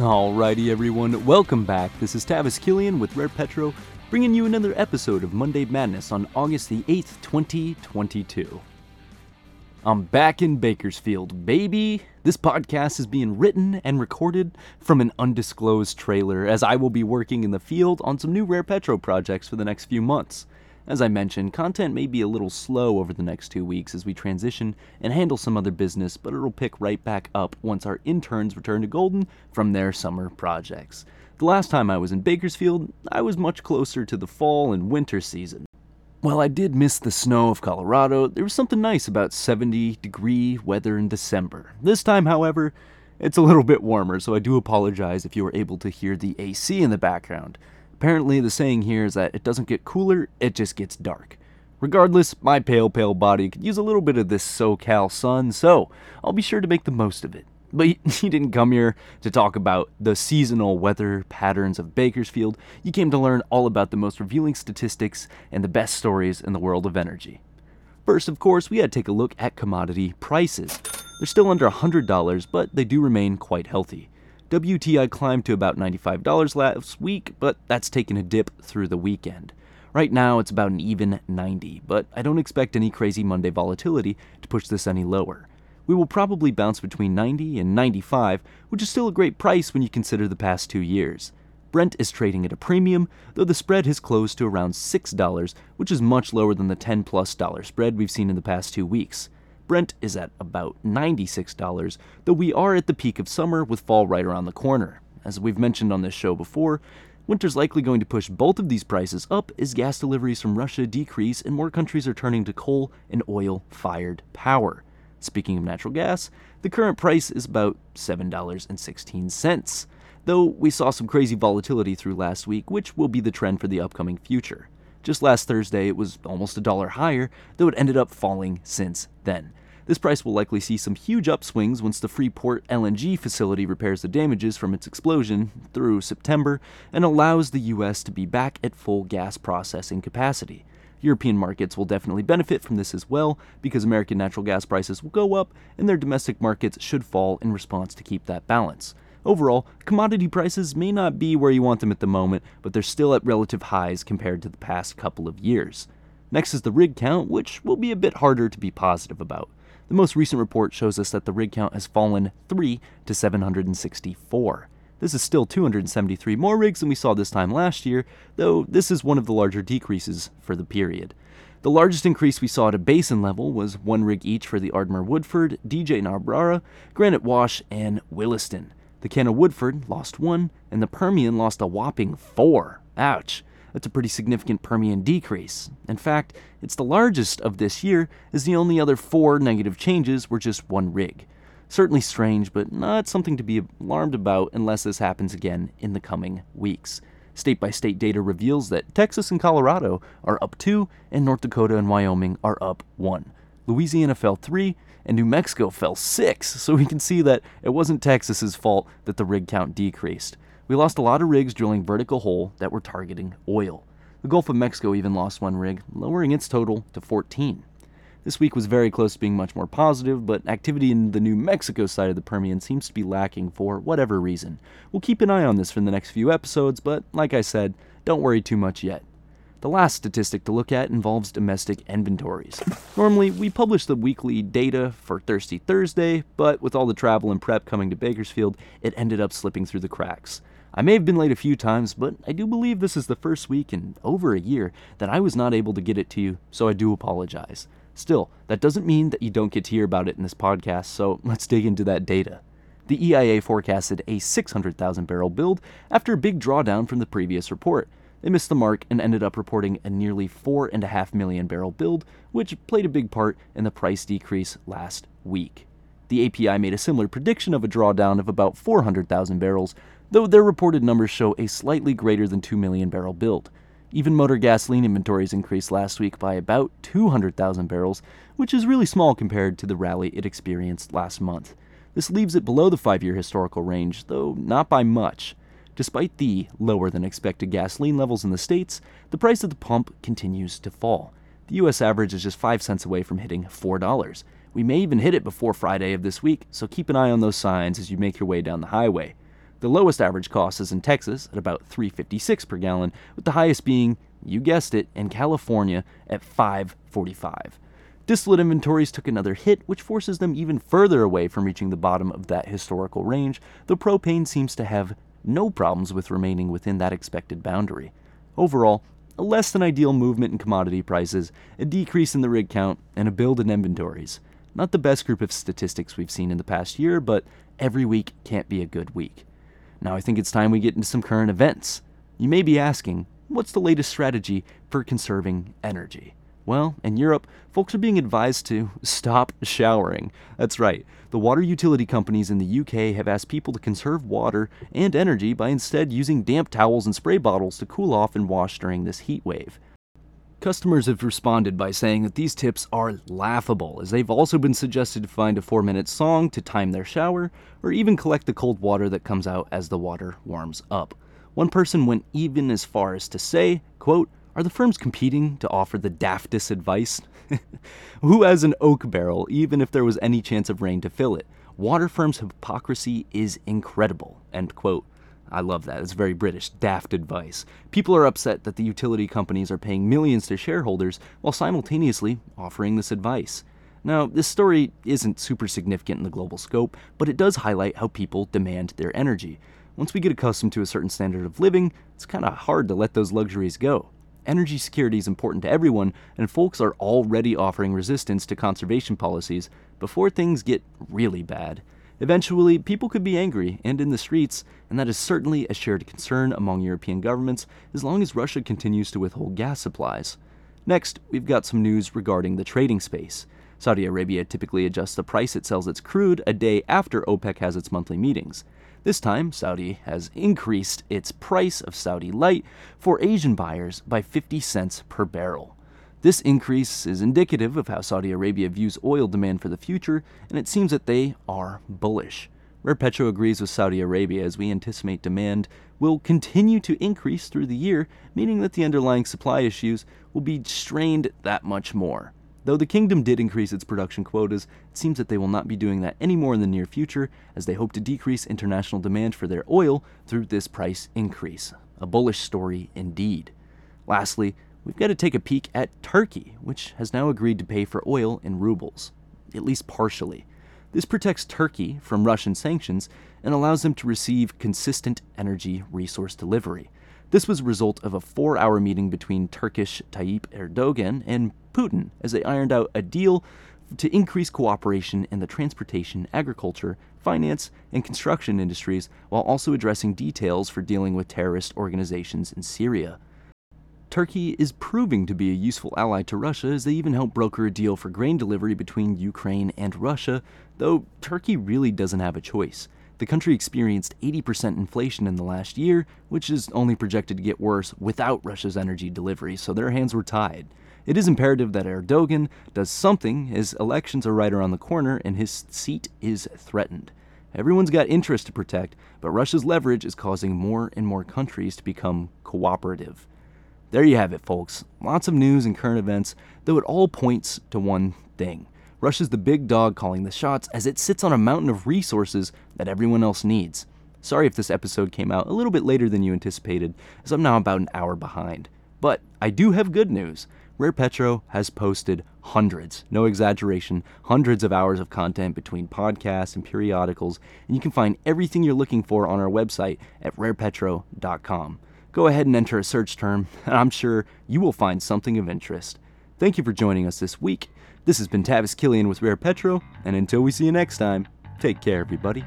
Alrighty, everyone, welcome back. This is Tavis Killian with Rare Petro, bringing you another episode of Monday Madness on August the 8th, 2022. I'm back in Bakersfield, baby. This podcast is being written and recorded from an undisclosed trailer, as I will be working in the field on some new Rare Petro projects for the next few months. As I mentioned, content may be a little slow over the next two weeks as we transition and handle some other business, but it'll pick right back up once our interns return to Golden from their summer projects. The last time I was in Bakersfield, I was much closer to the fall and winter season. While I did miss the snow of Colorado, there was something nice about 70 degree weather in December. This time, however, it's a little bit warmer, so I do apologize if you were able to hear the AC in the background. Apparently, the saying here is that it doesn't get cooler, it just gets dark. Regardless, my pale, pale body could use a little bit of this SoCal sun, so I'll be sure to make the most of it. But you didn't come here to talk about the seasonal weather patterns of Bakersfield. You came to learn all about the most revealing statistics and the best stories in the world of energy. First, of course, we had to take a look at commodity prices. They're still under $100, but they do remain quite healthy. WTI climbed to about $95 last week, but that's taken a dip through the weekend. Right now, it's about an even 90, but I don't expect any crazy Monday volatility to push this any lower we will probably bounce between 90 and 95, which is still a great price when you consider the past two years. Brent is trading at a premium, though the spread has closed to around $6, which is much lower than the 10 plus dollar spread we've seen in the past two weeks. Brent is at about $96, though we are at the peak of summer with fall right around the corner. As we've mentioned on this show before, winter's likely going to push both of these prices up as gas deliveries from Russia decrease and more countries are turning to coal and oil fired power. Speaking of natural gas, the current price is about $7.16, though we saw some crazy volatility through last week, which will be the trend for the upcoming future. Just last Thursday, it was almost a dollar higher, though it ended up falling since then. This price will likely see some huge upswings once the Freeport LNG facility repairs the damages from its explosion through September and allows the U.S. to be back at full gas processing capacity. European markets will definitely benefit from this as well because American natural gas prices will go up and their domestic markets should fall in response to keep that balance. Overall, commodity prices may not be where you want them at the moment, but they're still at relative highs compared to the past couple of years. Next is the rig count, which will be a bit harder to be positive about. The most recent report shows us that the rig count has fallen 3 to 764. This is still 273 more rigs than we saw this time last year, though this is one of the larger decreases for the period. The largest increase we saw at a basin level was one rig each for the Ardmore Woodford, DJ Niobrara, Granite Wash, and Williston. The Cana Woodford lost one, and the Permian lost a whopping four. Ouch. That's a pretty significant Permian decrease. In fact, it's the largest of this year, as the only other four negative changes were just one rig. Certainly strange, but not something to be alarmed about unless this happens again in the coming weeks. State by state data reveals that Texas and Colorado are up 2, and North Dakota and Wyoming are up 1. Louisiana fell 3, and New Mexico fell 6, so we can see that it wasn't Texas's fault that the rig count decreased. We lost a lot of rigs drilling vertical hole that were targeting oil. The Gulf of Mexico even lost one rig, lowering its total to 14. This week was very close to being much more positive, but activity in the New Mexico side of the Permian seems to be lacking for whatever reason. We'll keep an eye on this for the next few episodes, but like I said, don't worry too much yet. The last statistic to look at involves domestic inventories. Normally, we publish the weekly data for Thirsty Thursday, but with all the travel and prep coming to Bakersfield, it ended up slipping through the cracks. I may have been late a few times, but I do believe this is the first week in over a year that I was not able to get it to you, so I do apologize. Still, that doesn't mean that you don't get to hear about it in this podcast, so let's dig into that data. The EIA forecasted a 600,000 barrel build after a big drawdown from the previous report. They missed the mark and ended up reporting a nearly 4.5 million barrel build, which played a big part in the price decrease last week. The API made a similar prediction of a drawdown of about 400,000 barrels, though their reported numbers show a slightly greater than 2 million barrel build. Even motor gasoline inventories increased last week by about 200,000 barrels, which is really small compared to the rally it experienced last month. This leaves it below the five year historical range, though not by much. Despite the lower than expected gasoline levels in the States, the price at the pump continues to fall. The US average is just 5 cents away from hitting $4. We may even hit it before Friday of this week, so keep an eye on those signs as you make your way down the highway. The lowest average cost is in Texas at about 356 per gallon, with the highest being, you guessed it, in California at 545. Distillate inventories took another hit, which forces them even further away from reaching the bottom of that historical range, though propane seems to have no problems with remaining within that expected boundary. Overall, a less than ideal movement in commodity prices, a decrease in the rig count, and a build in inventories. Not the best group of statistics we've seen in the past year, but every week can't be a good week. Now I think it's time we get into some current events. You may be asking, what's the latest strategy for conserving energy? Well, in Europe, folks are being advised to stop showering. That's right, the water utility companies in the UK have asked people to conserve water and energy by instead using damp towels and spray bottles to cool off and wash during this heat wave. Customers have responded by saying that these tips are laughable, as they've also been suggested to find a 4 minute song to time their shower, or even collect the cold water that comes out as the water warms up. One person went even as far as to say, quote, are the firms competing to offer the daftest advice? Who has an oak barrel, even if there was any chance of rain to fill it? Water firms' hypocrisy is incredible. End quote. I love that. It's very British. Daft advice. People are upset that the utility companies are paying millions to shareholders while simultaneously offering this advice. Now, this story isn't super significant in the global scope, but it does highlight how people demand their energy. Once we get accustomed to a certain standard of living, it's kind of hard to let those luxuries go. Energy security is important to everyone, and folks are already offering resistance to conservation policies before things get really bad. Eventually, people could be angry and in the streets, and that is certainly a shared concern among European governments as long as Russia continues to withhold gas supplies. Next, we've got some news regarding the trading space. Saudi Arabia typically adjusts the price it sells its crude a day after OPEC has its monthly meetings. This time, Saudi has increased its price of Saudi Light for Asian buyers by 50 cents per barrel. This increase is indicative of how Saudi Arabia views oil demand for the future, and it seems that they are bullish. Rare Petro agrees with Saudi Arabia as we anticipate demand will continue to increase through the year, meaning that the underlying supply issues will be strained that much more. Though the kingdom did increase its production quotas, it seems that they will not be doing that anymore in the near future, as they hope to decrease international demand for their oil through this price increase. A bullish story indeed. Lastly, we've got to take a peek at Turkey, which has now agreed to pay for oil in rubles, at least partially. This protects Turkey from Russian sanctions and allows them to receive consistent energy resource delivery. This was a result of a four hour meeting between Turkish Tayyip Erdogan and Putin as they ironed out a deal to increase cooperation in the transportation, agriculture, finance, and construction industries while also addressing details for dealing with terrorist organizations in Syria. Turkey is proving to be a useful ally to Russia as they even help broker a deal for grain delivery between Ukraine and Russia, though Turkey really doesn't have a choice. The country experienced 80% inflation in the last year, which is only projected to get worse without Russia's energy delivery, so their hands were tied. It is imperative that Erdogan does something as elections are right around the corner and his seat is threatened. Everyone's got interests to protect, but Russia's leverage is causing more and more countries to become cooperative. There you have it, folks. Lots of news and current events, though it all points to one thing. Russia's the big dog calling the shots as it sits on a mountain of resources that everyone else needs. Sorry if this episode came out a little bit later than you anticipated, as I'm now about an hour behind. But I do have good news. Rare Petro has posted hundreds, no exaggeration, hundreds of hours of content between podcasts and periodicals, and you can find everything you're looking for on our website at rarepetro.com go ahead and enter a search term, and I'm sure you will find something of interest. Thank you for joining us this week. This has been Tavis Killian with Rare Petro, and until we see you next time, take care, everybody.